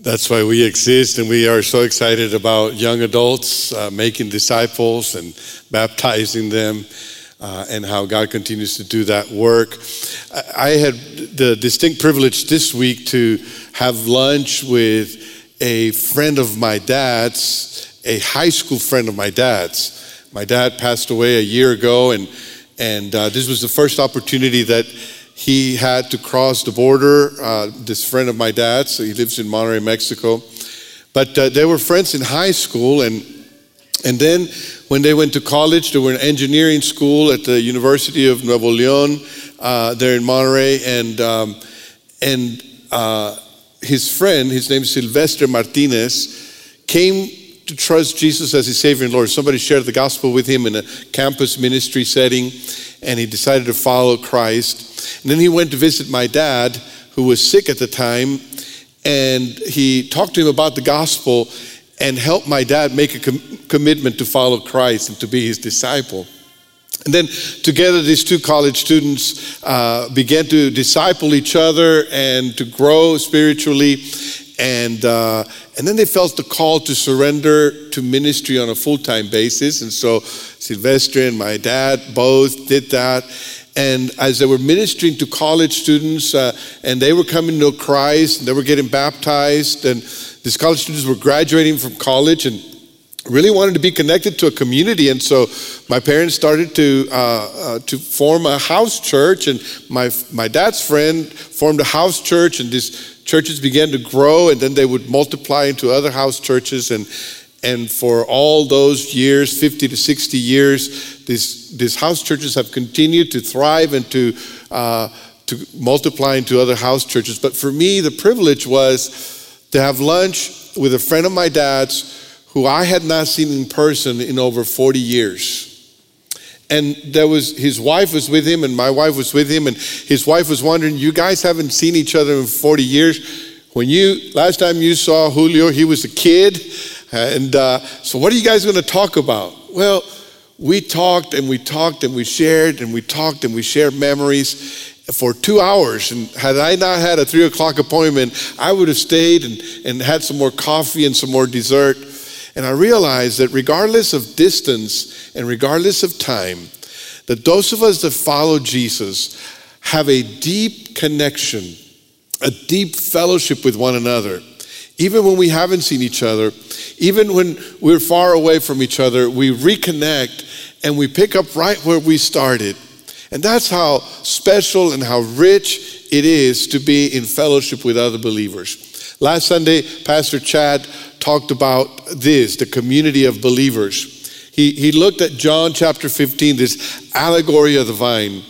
That's why we exist, and we are so excited about young adults uh, making disciples and baptizing them, uh, and how God continues to do that work. I had the distinct privilege this week to have lunch with a friend of my dad's, a high school friend of my dad's. My dad passed away a year ago, and, and uh, this was the first opportunity that he had to cross the border. Uh, this friend of my dad's, so he lives in Monterrey, Mexico. But uh, they were friends in high school, and and then when they went to college, they were in engineering school at the University of Nuevo León uh, there in Monterrey, and um, and uh, his friend, his name is Silvestre Martinez, came to trust Jesus as his Savior and Lord. Somebody shared the gospel with him in a campus ministry setting, and he decided to follow Christ. And then he went to visit my dad, who was sick at the time, and he talked to him about the gospel and helped my dad make a com- commitment to follow Christ and to be his disciple. And then together, these two college students uh, began to disciple each other and to grow spiritually. And, uh, and then they felt the call to surrender to ministry on a full time basis. And so Sylvester and my dad both did that. And as they were ministering to college students, uh, and they were coming to Christ, and they were getting baptized, and these college students were graduating from college and really wanted to be connected to a community. And so my parents started to, uh, uh, to form a house church, and my, my dad's friend formed a house church, and these churches began to grow, and then they would multiply into other house churches. And, and for all those years, 50 to 60 years, these, these house churches have continued to thrive and to, uh, to multiply into other house churches. But for me, the privilege was to have lunch with a friend of my dad's who I had not seen in person in over 40 years. And there was his wife was with him, and my wife was with him, and his wife was wondering, You guys haven't seen each other in 40 years. When you last time you saw Julio, he was a kid. And uh, so, what are you guys going to talk about? Well, we talked and we talked and we shared and we talked and we shared memories for two hours. And had I not had a three o'clock appointment, I would have stayed and, and had some more coffee and some more dessert. And I realized that regardless of distance and regardless of time, that those of us that follow Jesus have a deep connection, a deep fellowship with one another. Even when we haven't seen each other, even when we're far away from each other, we reconnect and we pick up right where we started. And that's how special and how rich it is to be in fellowship with other believers. Last Sunday, Pastor Chad talked about this the community of believers. He, he looked at John chapter 15, this allegory of the vine.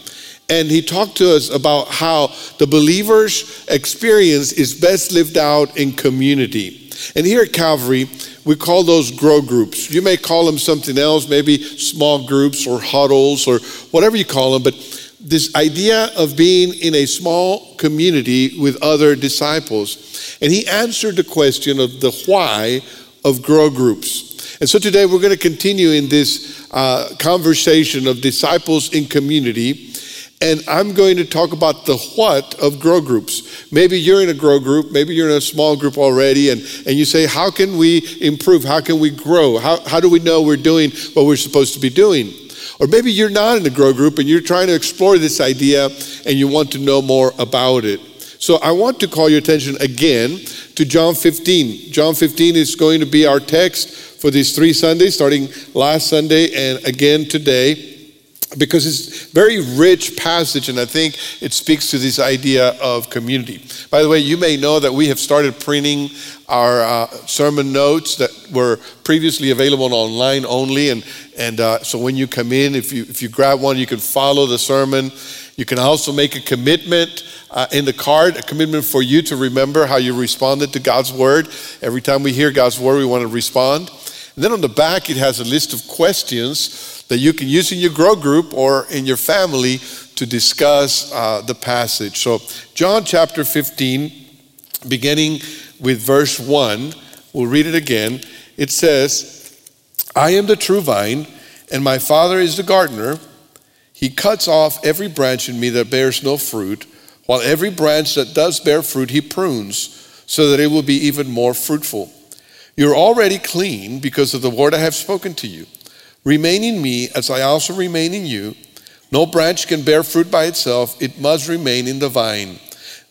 And he talked to us about how the believer's experience is best lived out in community. And here at Calvary, we call those grow groups. You may call them something else, maybe small groups or huddles or whatever you call them, but this idea of being in a small community with other disciples. And he answered the question of the why of grow groups. And so today we're going to continue in this uh, conversation of disciples in community. And I'm going to talk about the what of grow groups. Maybe you're in a grow group, maybe you're in a small group already, and, and you say, How can we improve? How can we grow? How, how do we know we're doing what we're supposed to be doing? Or maybe you're not in a grow group and you're trying to explore this idea and you want to know more about it. So I want to call your attention again to John 15. John 15 is going to be our text for these three Sundays, starting last Sunday and again today because it's a very rich passage and i think it speaks to this idea of community by the way you may know that we have started printing our uh, sermon notes that were previously available online only. And, and uh, so when you come in if you, if you grab one you can follow the sermon. You can also make a commitment uh, in the card a commitment for you to remember how you responded to god's word. Every time we hear god's word we want to respond. And then on the back it has a list of questions that you can use in your grow group or in your family to discuss uh, the passage. So, John chapter 15, beginning with verse 1, we'll read it again. It says, I am the true vine, and my Father is the gardener. He cuts off every branch in me that bears no fruit, while every branch that does bear fruit, he prunes, so that it will be even more fruitful. You're already clean because of the word I have spoken to you. Remain in me as I also remain in you. No branch can bear fruit by itself, it must remain in the vine.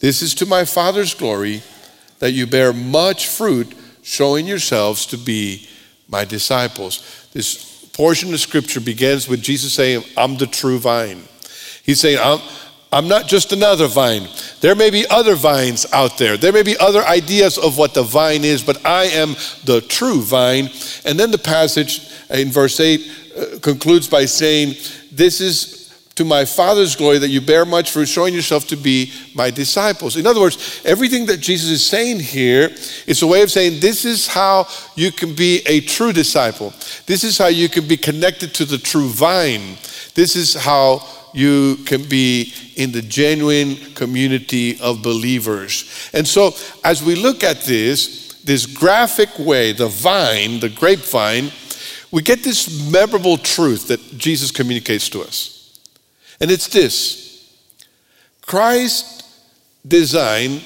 This is to my Father's glory that you bear much fruit, showing yourselves to be my disciples. This portion of scripture begins with Jesus saying, I'm the true vine. He's saying, I'm, I'm not just another vine. There may be other vines out there. There may be other ideas of what the vine is, but I am the true vine. And then the passage in verse 8 uh, concludes by saying, This is to my Father's glory that you bear much fruit, showing yourself to be my disciples. In other words, everything that Jesus is saying here is a way of saying this is how you can be a true disciple. This is how you can be connected to the true vine. This is how you can be in the genuine community of believers. And so, as we look at this, this graphic way, the vine, the grapevine, we get this memorable truth that Jesus communicates to us. And it's this Christ designed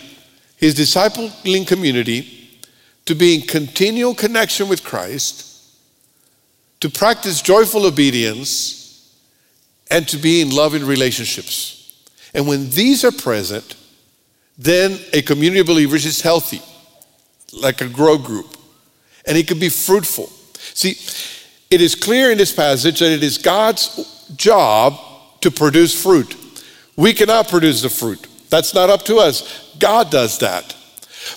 his discipling community to be in continual connection with Christ, to practice joyful obedience and to be in loving relationships. And when these are present, then a community of believers is healthy, like a grow group, and it can be fruitful. See, it is clear in this passage that it is God's job to produce fruit. We cannot produce the fruit. That's not up to us. God does that.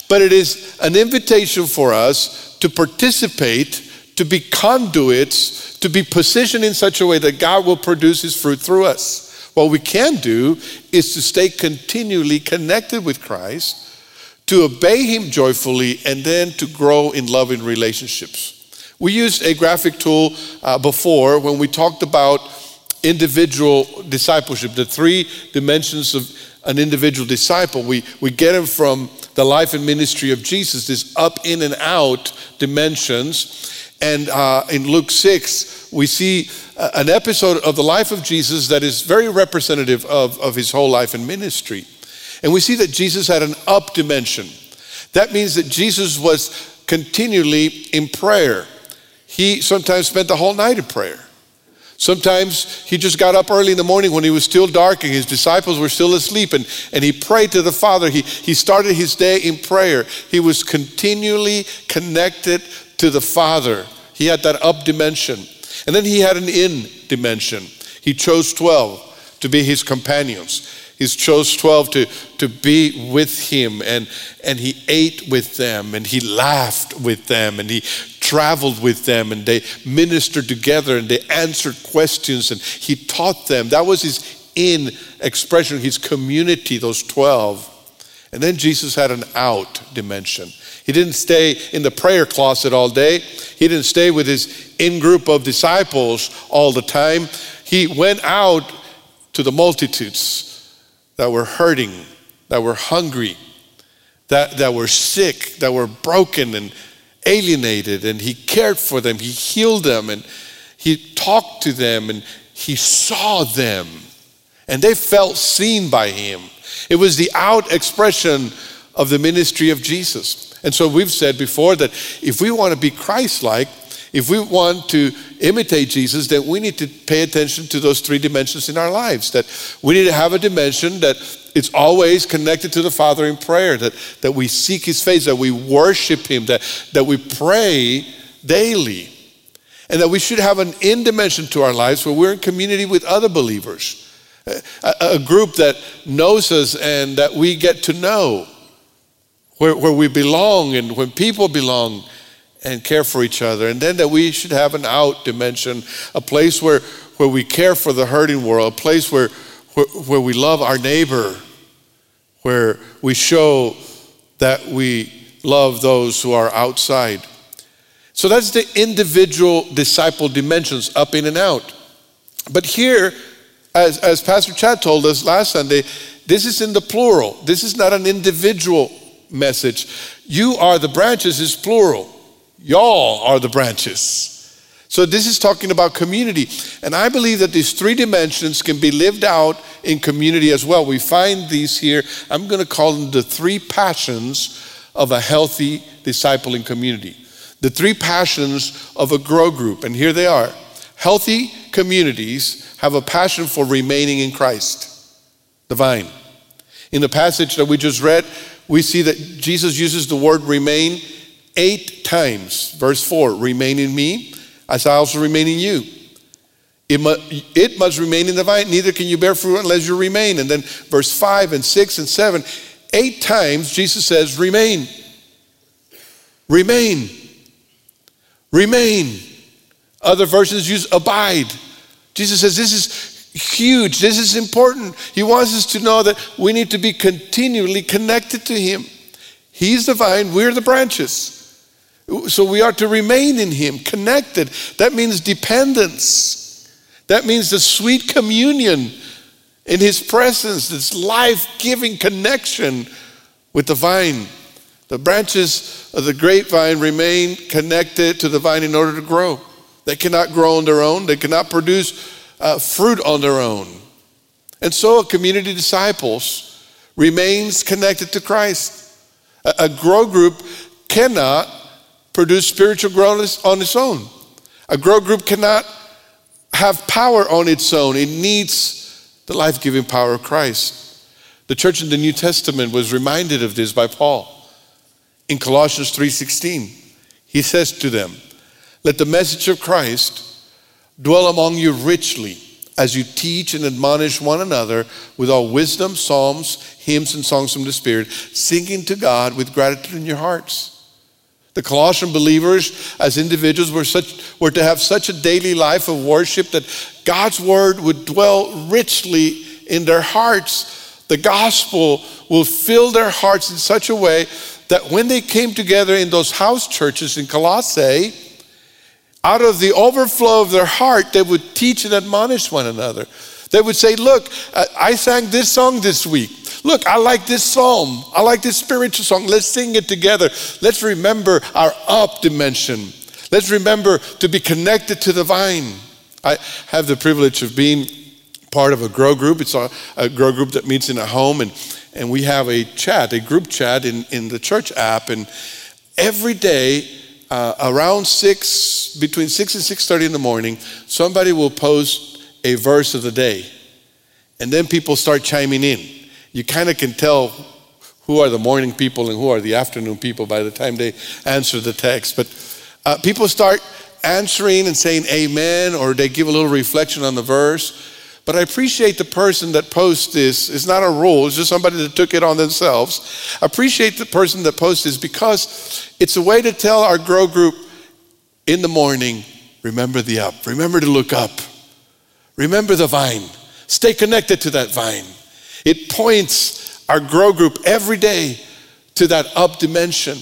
But it is an invitation for us to participate to be conduits, to be positioned in such a way that God will produce his fruit through us. What we can do is to stay continually connected with Christ, to obey him joyfully, and then to grow in loving relationships. We used a graphic tool uh, before when we talked about individual discipleship, the three dimensions of an individual disciple. We, we get them from the life and ministry of Jesus, this up, in, and out dimensions. And uh, in Luke 6, we see uh, an episode of the life of Jesus that is very representative of, of his whole life and ministry. And we see that Jesus had an up dimension. That means that Jesus was continually in prayer. He sometimes spent the whole night in prayer. Sometimes he just got up early in the morning when he was still dark and his disciples were still asleep and, and he prayed to the Father. He, he started his day in prayer. He was continually connected to the Father. He had that up dimension. And then he had an in dimension. He chose 12 to be his companions. He chose 12 to, to be with him, and, and he ate with them, and he laughed with them, and he traveled with them, and they ministered together, and they answered questions, and he taught them. That was his in expression, his community, those 12. And then Jesus had an out dimension. He didn't stay in the prayer closet all day. He didn't stay with his in group of disciples all the time. He went out to the multitudes that were hurting, that were hungry, that, that were sick, that were broken and alienated, and he cared for them. He healed them, and he talked to them, and he saw them, and they felt seen by him. It was the out expression of the ministry of Jesus. And so we've said before that if we want to be Christ like, if we want to imitate Jesus, then we need to pay attention to those three dimensions in our lives. That we need to have a dimension that it's always connected to the Father in prayer, that, that we seek His face, that we worship Him, that, that we pray daily. And that we should have an in dimension to our lives where we're in community with other believers, a, a group that knows us and that we get to know where, where we belong and when people belong and care for each other. And then that we should have an out dimension, a place where, where we care for the hurting world, a place where, where, where we love our neighbor, where we show that we love those who are outside. So that's the individual disciple dimensions, up in and out. But here, as, as Pastor Chad told us last Sunday, this is in the plural. This is not an individual message. You are the branches is plural. Y'all are the branches. So this is talking about community. And I believe that these three dimensions can be lived out in community as well. We find these here. I'm going to call them the three passions of a healthy discipling community. The three passions of a grow group. And here they are. Healthy communities have a passion for remaining in Christ, the vine. In the passage that we just read, we see that Jesus uses the word remain eight times. Verse 4 remain in me, as I also remain in you. It must, it must remain in the vine, neither can you bear fruit unless you remain. And then verse 5 and 6 and 7, eight times Jesus says, remain. Remain. Remain. Other versions use abide. Jesus says this is huge. This is important. He wants us to know that we need to be continually connected to Him. He's the vine, we're the branches. So we are to remain in Him, connected. That means dependence. That means the sweet communion in His presence, this life giving connection with the vine. The branches of the grapevine remain connected to the vine in order to grow. They cannot grow on their own, they cannot produce uh, fruit on their own. And so a community of disciples remains connected to Christ. A, a grow group cannot produce spiritual growth on its own. A grow group cannot have power on its own. It needs the life giving power of Christ. The church in the New Testament was reminded of this by Paul. In Colossians 3:16, he says to them, "Let the message of Christ dwell among you richly as you teach and admonish one another with all wisdom, psalms, hymns and songs from the Spirit, singing to God with gratitude in your hearts." The Colossian believers, as individuals, were, such, were to have such a daily life of worship that God's word would dwell richly in their hearts. The gospel will fill their hearts in such a way that when they came together in those house churches in Colossae, out of the overflow of their heart, they would teach and admonish one another. They would say, Look, I sang this song this week. Look, I like this psalm. I like this spiritual song. Let's sing it together. Let's remember our up dimension. Let's remember to be connected to the vine. I have the privilege of being part of a grow group. It's a, a grow group that meets in a home, and, and we have a chat, a group chat in, in the church app. And every day, uh, around six, between six and six thirty in the morning, somebody will post a verse of the day, and then people start chiming in you kind of can tell who are the morning people and who are the afternoon people by the time they answer the text. But uh, people start answering and saying amen, or they give a little reflection on the verse. But I appreciate the person that posts this. It's not a rule, it's just somebody that took it on themselves. I appreciate the person that posts this because it's a way to tell our grow group in the morning remember the up, remember to look up, remember the vine, stay connected to that vine. It points our grow group every day to that up dimension.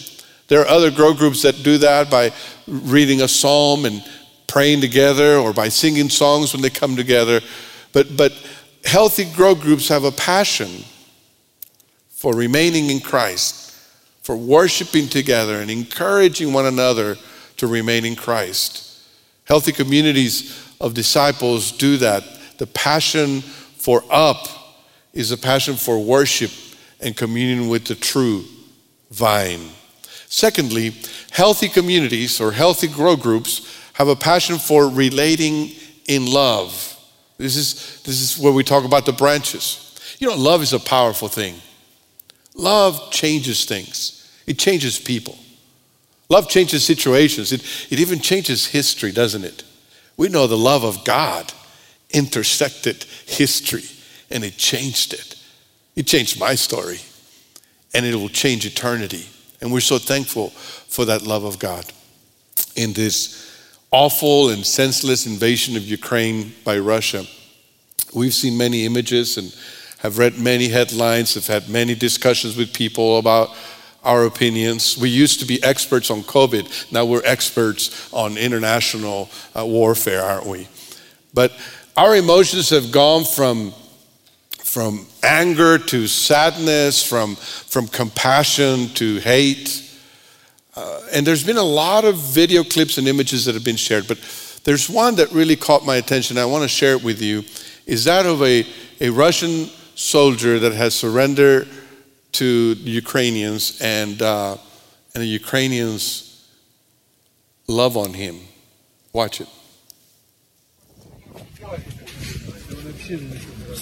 There are other grow groups that do that by reading a psalm and praying together or by singing songs when they come together. But, but healthy grow groups have a passion for remaining in Christ, for worshiping together and encouraging one another to remain in Christ. Healthy communities of disciples do that. The passion for up is a passion for worship and communion with the true vine. Secondly, healthy communities or healthy grow groups have a passion for relating in love. This is, this is where we talk about the branches. You know, love is a powerful thing. Love changes things, it changes people. Love changes situations, it, it even changes history, doesn't it? We know the love of God intersected history and it changed it. It changed my story, and it will change eternity. And we're so thankful for that love of God. In this awful and senseless invasion of Ukraine by Russia, we've seen many images and have read many headlines, have had many discussions with people about our opinions. We used to be experts on COVID. Now we're experts on international uh, warfare, aren't we? But our emotions have gone from, from anger to sadness, from, from compassion to hate. Uh, and there's been a lot of video clips and images that have been shared, but there's one that really caught my attention. I want to share it with you. Is that of a, a Russian soldier that has surrendered to the Ukrainians, and, uh, and the Ukrainians love on him. Watch it.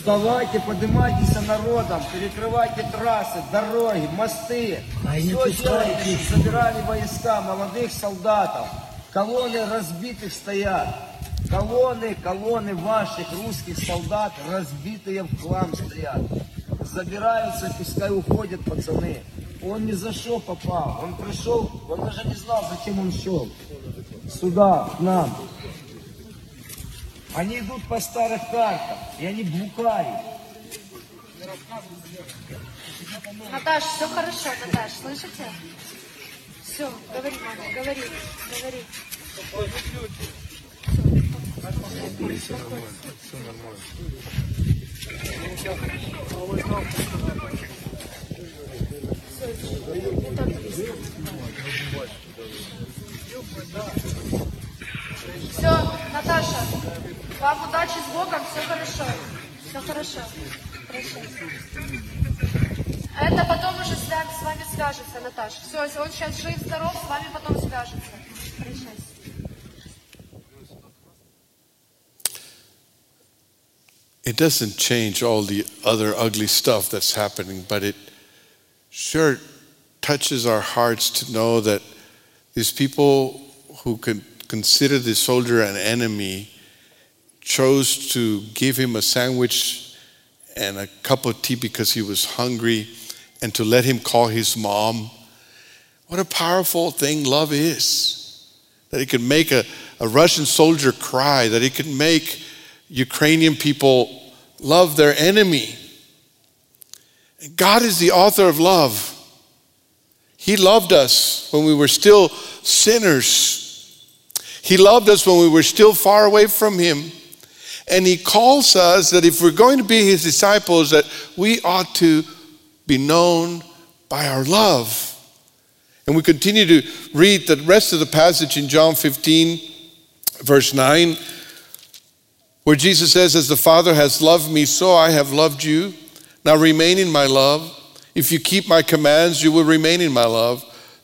Вставайте, поднимайтесь народом, перекрывайте трассы, дороги, мосты. Все делайте, собирали войска, молодых солдатов. Колонны разбитых стоят. Колонны, колонны ваших русских солдат разбитые в хлам стоят забираются, пускай уходят пацаны. Он ни за что попал. Он пришел, он даже не знал, зачем он шел. Сюда, к нам. Они идут по старых картах, и они блукают. Наташ, все хорошо, Наташ, слышите? Все, говори, мама, говори, говори. Все, все нормально. Все, Наташа, вам удачи с Богом, все хорошо. Все хорошо. Прощайте. Это потом уже с вами, с вами свяжется, Наташа. Все, если он сейчас жив, здоров, с вами потом свяжется. Прощайте. It doesn't change all the other ugly stuff that's happening, but it sure touches our hearts to know that these people who could consider the soldier an enemy chose to give him a sandwich and a cup of tea because he was hungry and to let him call his mom. What a powerful thing love is. That it can make a, a Russian soldier cry, that it can make Ukrainian people love their enemy. God is the author of love. He loved us when we were still sinners. He loved us when we were still far away from Him. And He calls us that if we're going to be His disciples, that we ought to be known by our love. And we continue to read the rest of the passage in John 15, verse 9 where Jesus says, As the Father has loved me, so I have loved you. Now remain in my love. If you keep my commands, you will remain in my love,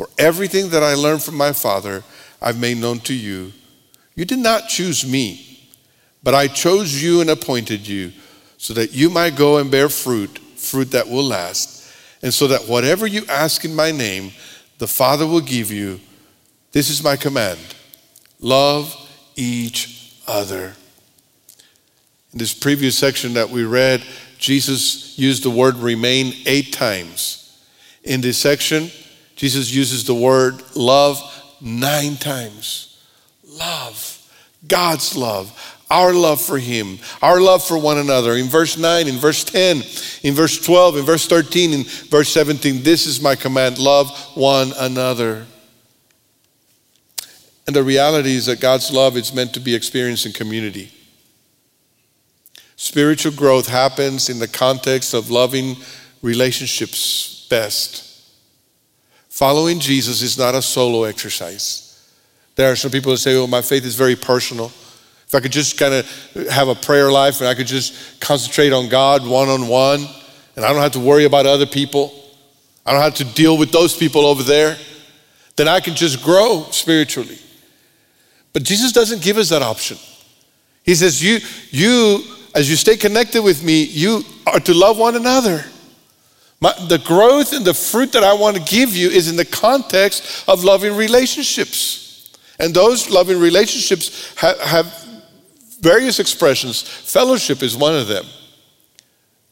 For everything that I learned from my Father, I've made known to you. You did not choose me, but I chose you and appointed you so that you might go and bear fruit, fruit that will last, and so that whatever you ask in my name, the Father will give you. This is my command love each other. In this previous section that we read, Jesus used the word remain eight times. In this section, Jesus uses the word love nine times. Love, God's love, our love for Him, our love for one another. In verse 9, in verse 10, in verse 12, in verse 13, in verse 17, this is my command love one another. And the reality is that God's love is meant to be experienced in community. Spiritual growth happens in the context of loving relationships best. Following Jesus is not a solo exercise. There are some people that say, oh, my faith is very personal. If I could just kind of have a prayer life and I could just concentrate on God one on one, and I don't have to worry about other people, I don't have to deal with those people over there, then I can just grow spiritually. But Jesus doesn't give us that option. He says, you, you, as you stay connected with me, you are to love one another. My, the growth and the fruit that I want to give you is in the context of loving relationships. And those loving relationships have, have various expressions. Fellowship is one of them.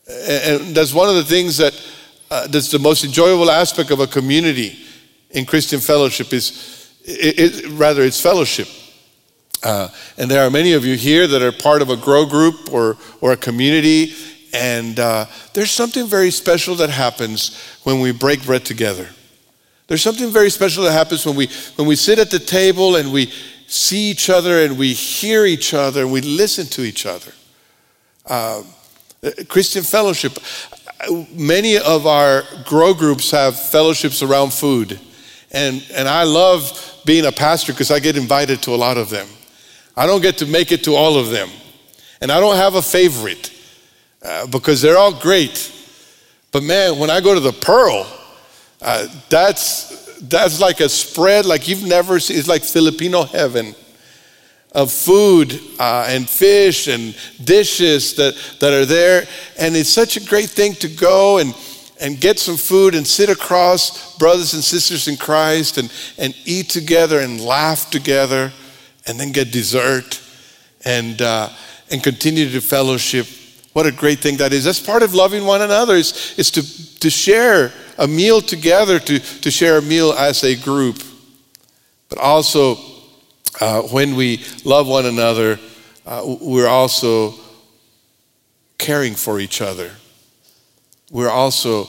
And that's one of the things that uh, that's the most enjoyable aspect of a community in Christian fellowship is, it, it, rather, it's fellowship. Uh, and there are many of you here that are part of a grow group or, or a community, and uh, there's something very special that happens when we break bread together. There's something very special that happens when we, when we sit at the table and we see each other and we hear each other and we listen to each other. Uh, Christian fellowship. Many of our grow groups have fellowships around food. And, and I love being a pastor because I get invited to a lot of them. I don't get to make it to all of them. And I don't have a favorite uh, because they're all great. But man, when I go to the Pearl, uh, that's, that's like a spread like you've never seen. It's like Filipino heaven of food uh, and fish and dishes that, that are there. And it's such a great thing to go and, and get some food and sit across brothers and sisters in Christ and, and eat together and laugh together and then get dessert and, uh, and continue to fellowship. What a great thing that is. That's part of loving one another, is, is to, to share a meal together, to, to share a meal as a group. But also, uh, when we love one another, uh, we're also caring for each other. We're also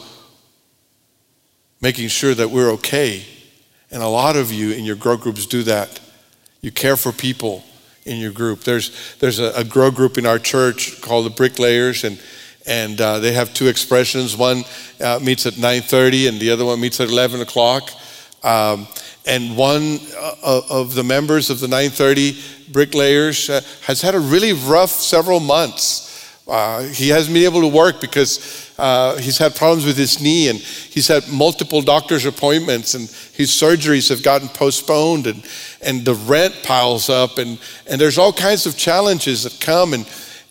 making sure that we're okay. And a lot of you in your grow groups do that. You care for people in your group. There's, there's a, a grow group in our church called the Bricklayers, and, and uh, they have two expressions. One uh, meets at 9.30 and the other one meets at 11 o'clock. Um, and one uh, of the members of the 930 bricklayers uh, has had a really rough several months. Uh, he hasn't been able to work because uh, he's had problems with his knee and he's had multiple doctor's appointments and his surgeries have gotten postponed and, and the rent piles up and, and there's all kinds of challenges that come and,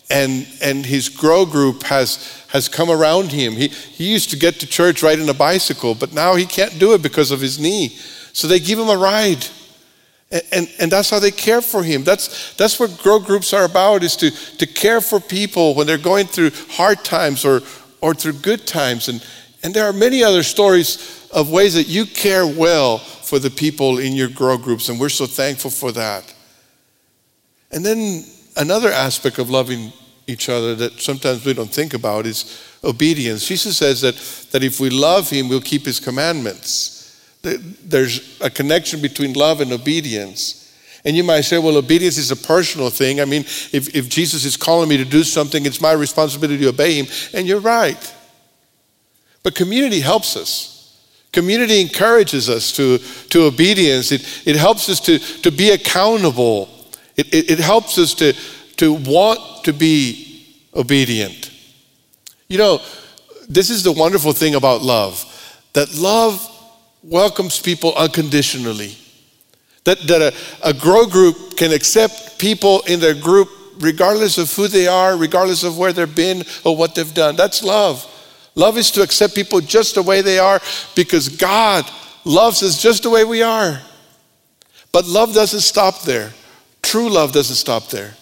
and, and his grow group has, has come around him. He, he used to get to church riding a bicycle, but now he can't do it because of his knee. So they give him a ride. And, and, and, that's how they care for him. That's, that's what grow groups are about, is to, to care for people when they're going through hard times or, or through good times. And, and there are many other stories of ways that you care well for the people in your grow groups, and we're so thankful for that. And then another aspect of loving each other that sometimes we don't think about is obedience. Jesus says that, that if we love him, we'll keep his commandments. There's a connection between love and obedience. And you might say, well, obedience is a personal thing. I mean, if, if Jesus is calling me to do something, it's my responsibility to obey him. And you're right. But community helps us. Community encourages us to, to obedience. It, it helps us to, to be accountable. It, it, it helps us to, to want to be obedient. You know, this is the wonderful thing about love that love welcomes people unconditionally. That, that a, a grow group can accept people in their group regardless of who they are, regardless of where they've been or what they've done. That's love. Love is to accept people just the way they are because God loves us just the way we are. But love doesn't stop there. True love doesn't stop there.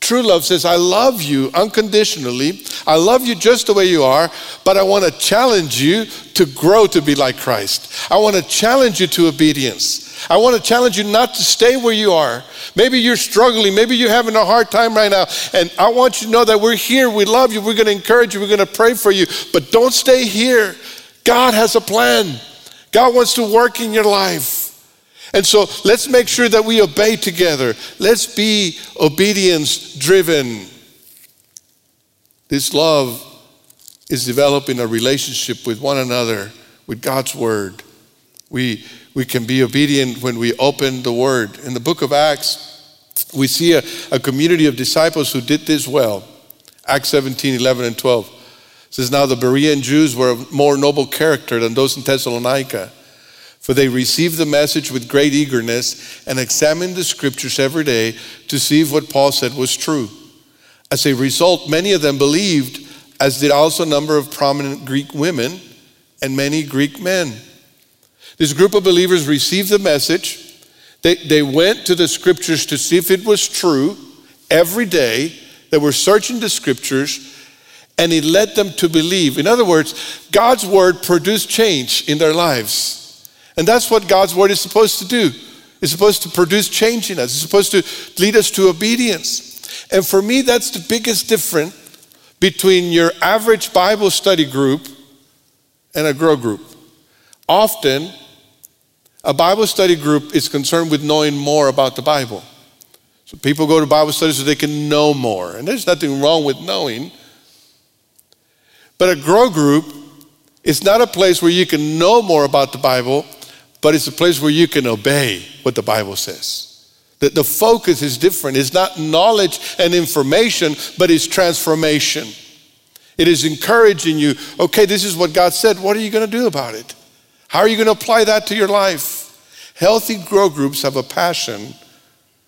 True love says, I love you unconditionally. I love you just the way you are, but I want to challenge you to grow to be like Christ. I want to challenge you to obedience. I want to challenge you not to stay where you are. Maybe you're struggling. Maybe you're having a hard time right now. And I want you to know that we're here. We love you. We're going to encourage you. We're going to pray for you. But don't stay here. God has a plan. God wants to work in your life. And so let's make sure that we obey together. Let's be obedience driven. This love is developing a relationship with one another, with God's word. We, we can be obedient when we open the word. In the book of Acts, we see a, a community of disciples who did this well. Acts 17, 11, and 12 it says, Now the Berean Jews were of more noble character than those in Thessalonica for they received the message with great eagerness and examined the scriptures every day to see if what Paul said was true. As a result, many of them believed, as did also a number of prominent Greek women. and many Greek men. This group of believers received the message. They, they went to the scriptures to see if it was true every day. They were searching the scriptures and it led them to believe. In other words, God's word produced change in their lives. And that's what God's word is supposed to do. It's supposed to produce change in us. It's supposed to lead us to obedience. And for me, that's the biggest difference between your average Bible study group and a grow group. Often, a Bible study group is concerned with knowing more about the Bible. So people go to Bible study so they can know more. And there's nothing wrong with knowing. But a grow group is not a place where you can know more about the Bible, but it's a place where you can obey what the Bible says. That the focus is different. It's not knowledge and information, but it's transformation. It is encouraging you, okay, this is what God said. What are you going to do about it? How are you going to apply that to your life? Healthy grow groups have a passion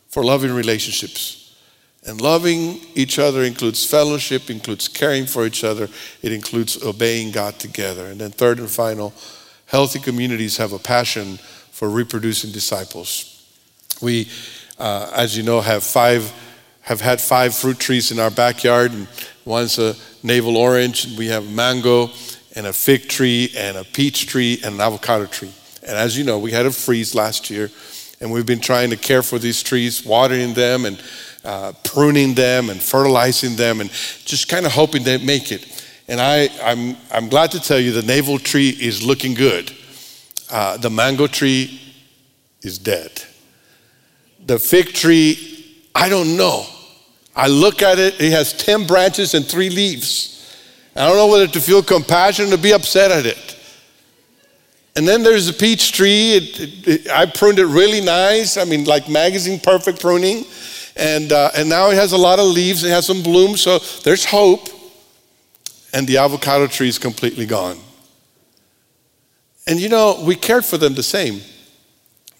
for loving relationships. And loving each other includes fellowship, includes caring for each other, it includes obeying God together. And then, third and final, healthy communities have a passion for reproducing disciples. We, uh, as you know, have five, have had five fruit trees in our backyard, and one's a navel orange, and we have a mango, and a fig tree, and a peach tree, and an avocado tree. And as you know, we had a freeze last year, and we've been trying to care for these trees, watering them, and uh, pruning them, and fertilizing them, and just kind of hoping they make it. And I, I'm, I'm glad to tell you the navel tree is looking good. Uh, the mango tree is dead. The fig tree, I don't know. I look at it, it has 10 branches and three leaves. I don't know whether to feel compassion or be upset at it. And then there's the peach tree. It, it, it, I pruned it really nice. I mean, like magazine perfect pruning. And, uh, and now it has a lot of leaves. It has some blooms. So there's hope. And the avocado tree is completely gone. And you know, we cared for them the same.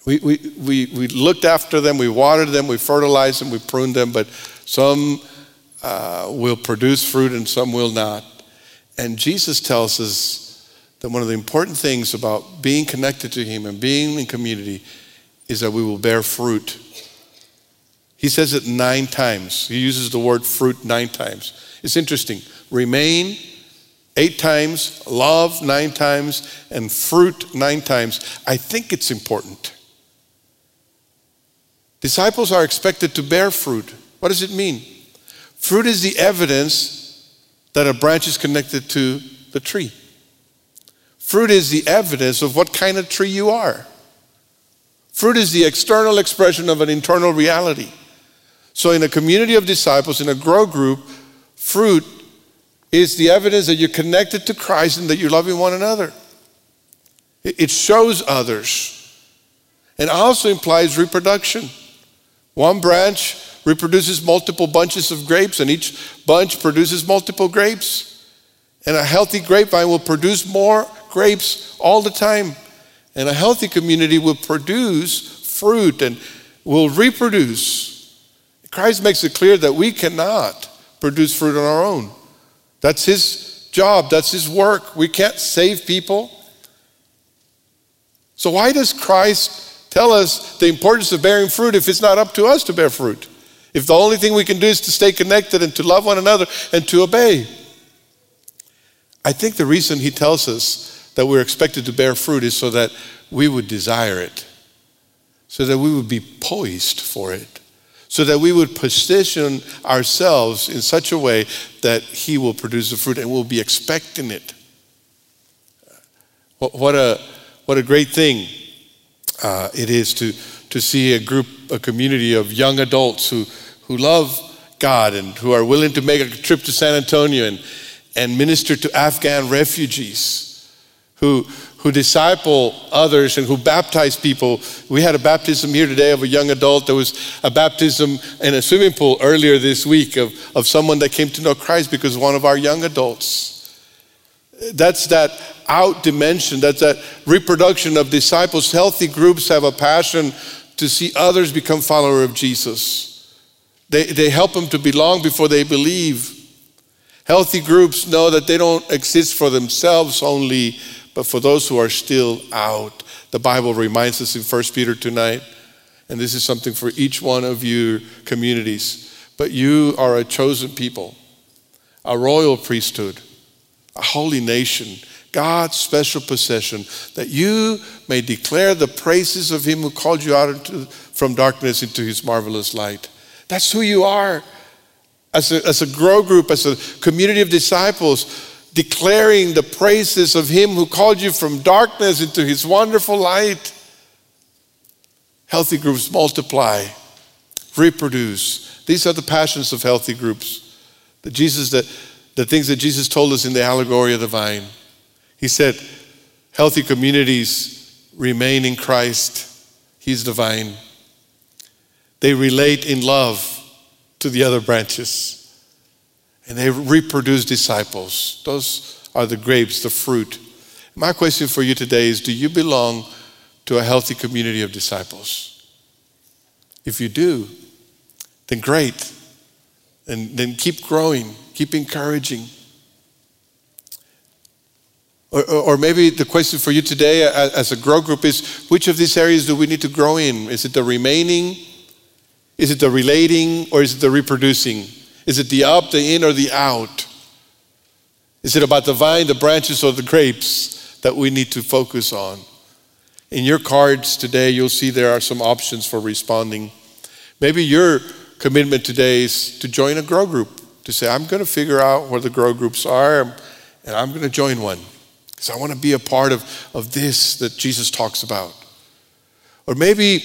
We, we, we, we looked after them, we watered them, we fertilized them, we pruned them, but some uh, will produce fruit and some will not. And Jesus tells us that one of the important things about being connected to Him and being in community is that we will bear fruit. He says it nine times. He uses the word fruit nine times. It's interesting. Remain eight times, love nine times, and fruit nine times. I think it's important. Disciples are expected to bear fruit. What does it mean? Fruit is the evidence that a branch is connected to the tree. Fruit is the evidence of what kind of tree you are. Fruit is the external expression of an internal reality. So, in a community of disciples, in a grow group, fruit is the evidence that you're connected to Christ and that you're loving one another. It shows others. And also implies reproduction. One branch reproduces multiple bunches of grapes, and each bunch produces multiple grapes. And a healthy grapevine will produce more grapes all the time. And a healthy community will produce fruit and will reproduce. Christ makes it clear that we cannot produce fruit on our own. That's his job, that's his work. We can't save people. So, why does Christ tell us the importance of bearing fruit if it's not up to us to bear fruit. If the only thing we can do is to stay connected and to love one another and to obey. I think the reason he tells us that we're expected to bear fruit is so that we would desire it, so that we would be poised for it, so that we would position ourselves in such a way that he will produce the fruit and we'll be expecting it. What a, what a great thing uh, it is to, to see a group, a community of young adults who, who love God and who are willing to make a trip to San Antonio and, and minister to Afghan refugees, who, who disciple others and who baptize people. We had a baptism here today of a young adult. There was a baptism in a swimming pool earlier this week of, of someone that came to know Christ because one of our young adults. That's that out dimension, that's that reproduction of disciples. Healthy groups have a passion to see others become follower of Jesus. They, they help them to belong before they believe. Healthy groups know that they don't exist for themselves only, but for those who are still out. The Bible reminds us in 1 Peter tonight, and this is something for each one of your communities. But you are a chosen people, a royal priesthood, a holy nation, God's special possession, that you may declare the praises of Him who called you out into, from darkness into His marvelous light. That's who you are. As a, as a grow group, as a community of disciples, declaring the praises of Him who called you from darkness into His wonderful light. Healthy groups multiply, reproduce. These are the passions of healthy groups. The Jesus that the things that Jesus told us in the allegory of the vine. He said, healthy communities remain in Christ. He's the vine. They relate in love to the other branches. And they reproduce disciples. Those are the grapes, the fruit. My question for you today is Do you belong to a healthy community of disciples? If you do, then great. And then keep growing, keep encouraging. Or, or, maybe the question for you today as a grow group is which of these areas do we need to grow in? Is it the remaining? Is it the relating? Or is it the reproducing? Is it the up, the in, or the out? Is it about the vine, the branches, or the grapes that we need to focus on? In your cards today, you'll see there are some options for responding. Maybe your commitment today is to join a grow group, to say, I'm going to figure out where the grow groups are, and I'm going to join one. Because I want to be a part of, of this that Jesus talks about. Or maybe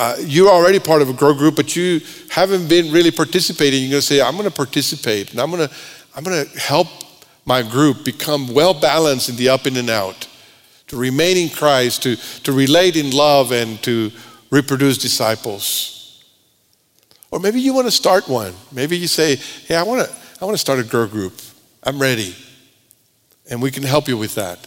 uh, you're already part of a grow group, but you haven't been really participating. You're going to say, I'm going to participate and I'm going to, I'm going to help my group become well balanced in the up and in out, to remain in Christ, to, to relate in love, and to reproduce disciples. Or maybe you want to start one. Maybe you say, Hey, I want to, I want to start a grow group. I'm ready. And we can help you with that.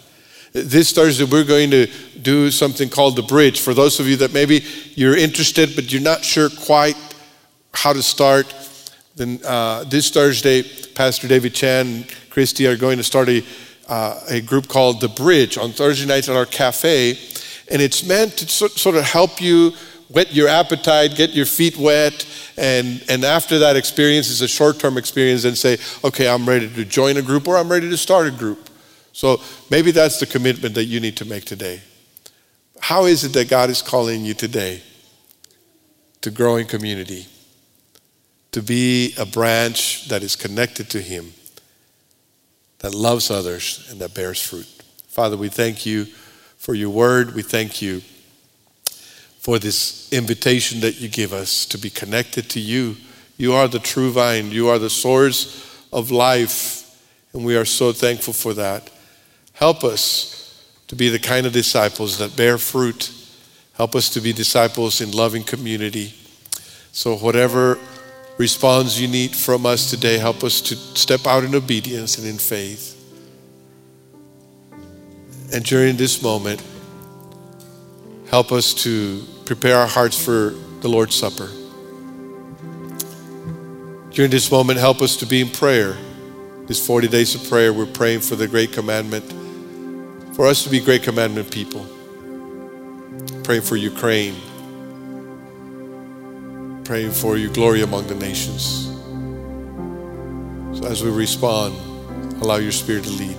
This Thursday, we're going to do something called the bridge. For those of you that maybe you're interested, but you're not sure quite how to start, then uh, this Thursday, Pastor David Chan and Christy are going to start a, uh, a group called The Bridge on Thursday nights at our cafe. And it's meant to sort of help you whet your appetite, get your feet wet, and, and after that experience is a short term experience, and say, okay, I'm ready to join a group or I'm ready to start a group. So maybe that's the commitment that you need to make today. How is it that God is calling you today to grow in community, to be a branch that is connected to Him, that loves others, and that bears fruit? Father, we thank you for your word. We thank you for this invitation that you give us to be connected to you. You are the true vine, you are the source of life, and we are so thankful for that. Help us to be the kind of disciples that bear fruit. Help us to be disciples in loving community. So, whatever response you need from us today, help us to step out in obedience and in faith. And during this moment, help us to prepare our hearts for the Lord's Supper. During this moment, help us to be in prayer. These 40 days of prayer, we're praying for the great commandment for us to be great commandment people. Praying for Ukraine. Praying for your glory among the nations. So as we respond, allow your spirit to lead.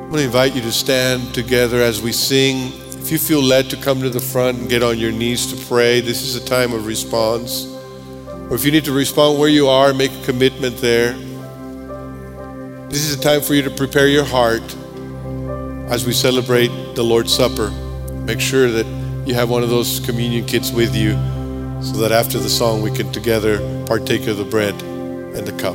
I'm going to invite you to stand together as we sing. If you feel led to come to the front and get on your knees to pray, this is a time of response. Or if you need to respond where you are, make a commitment there. This is a time for you to prepare your heart as we celebrate the Lord's Supper. Make sure that you have one of those communion kits with you so that after the song we can together partake of the bread and the cup.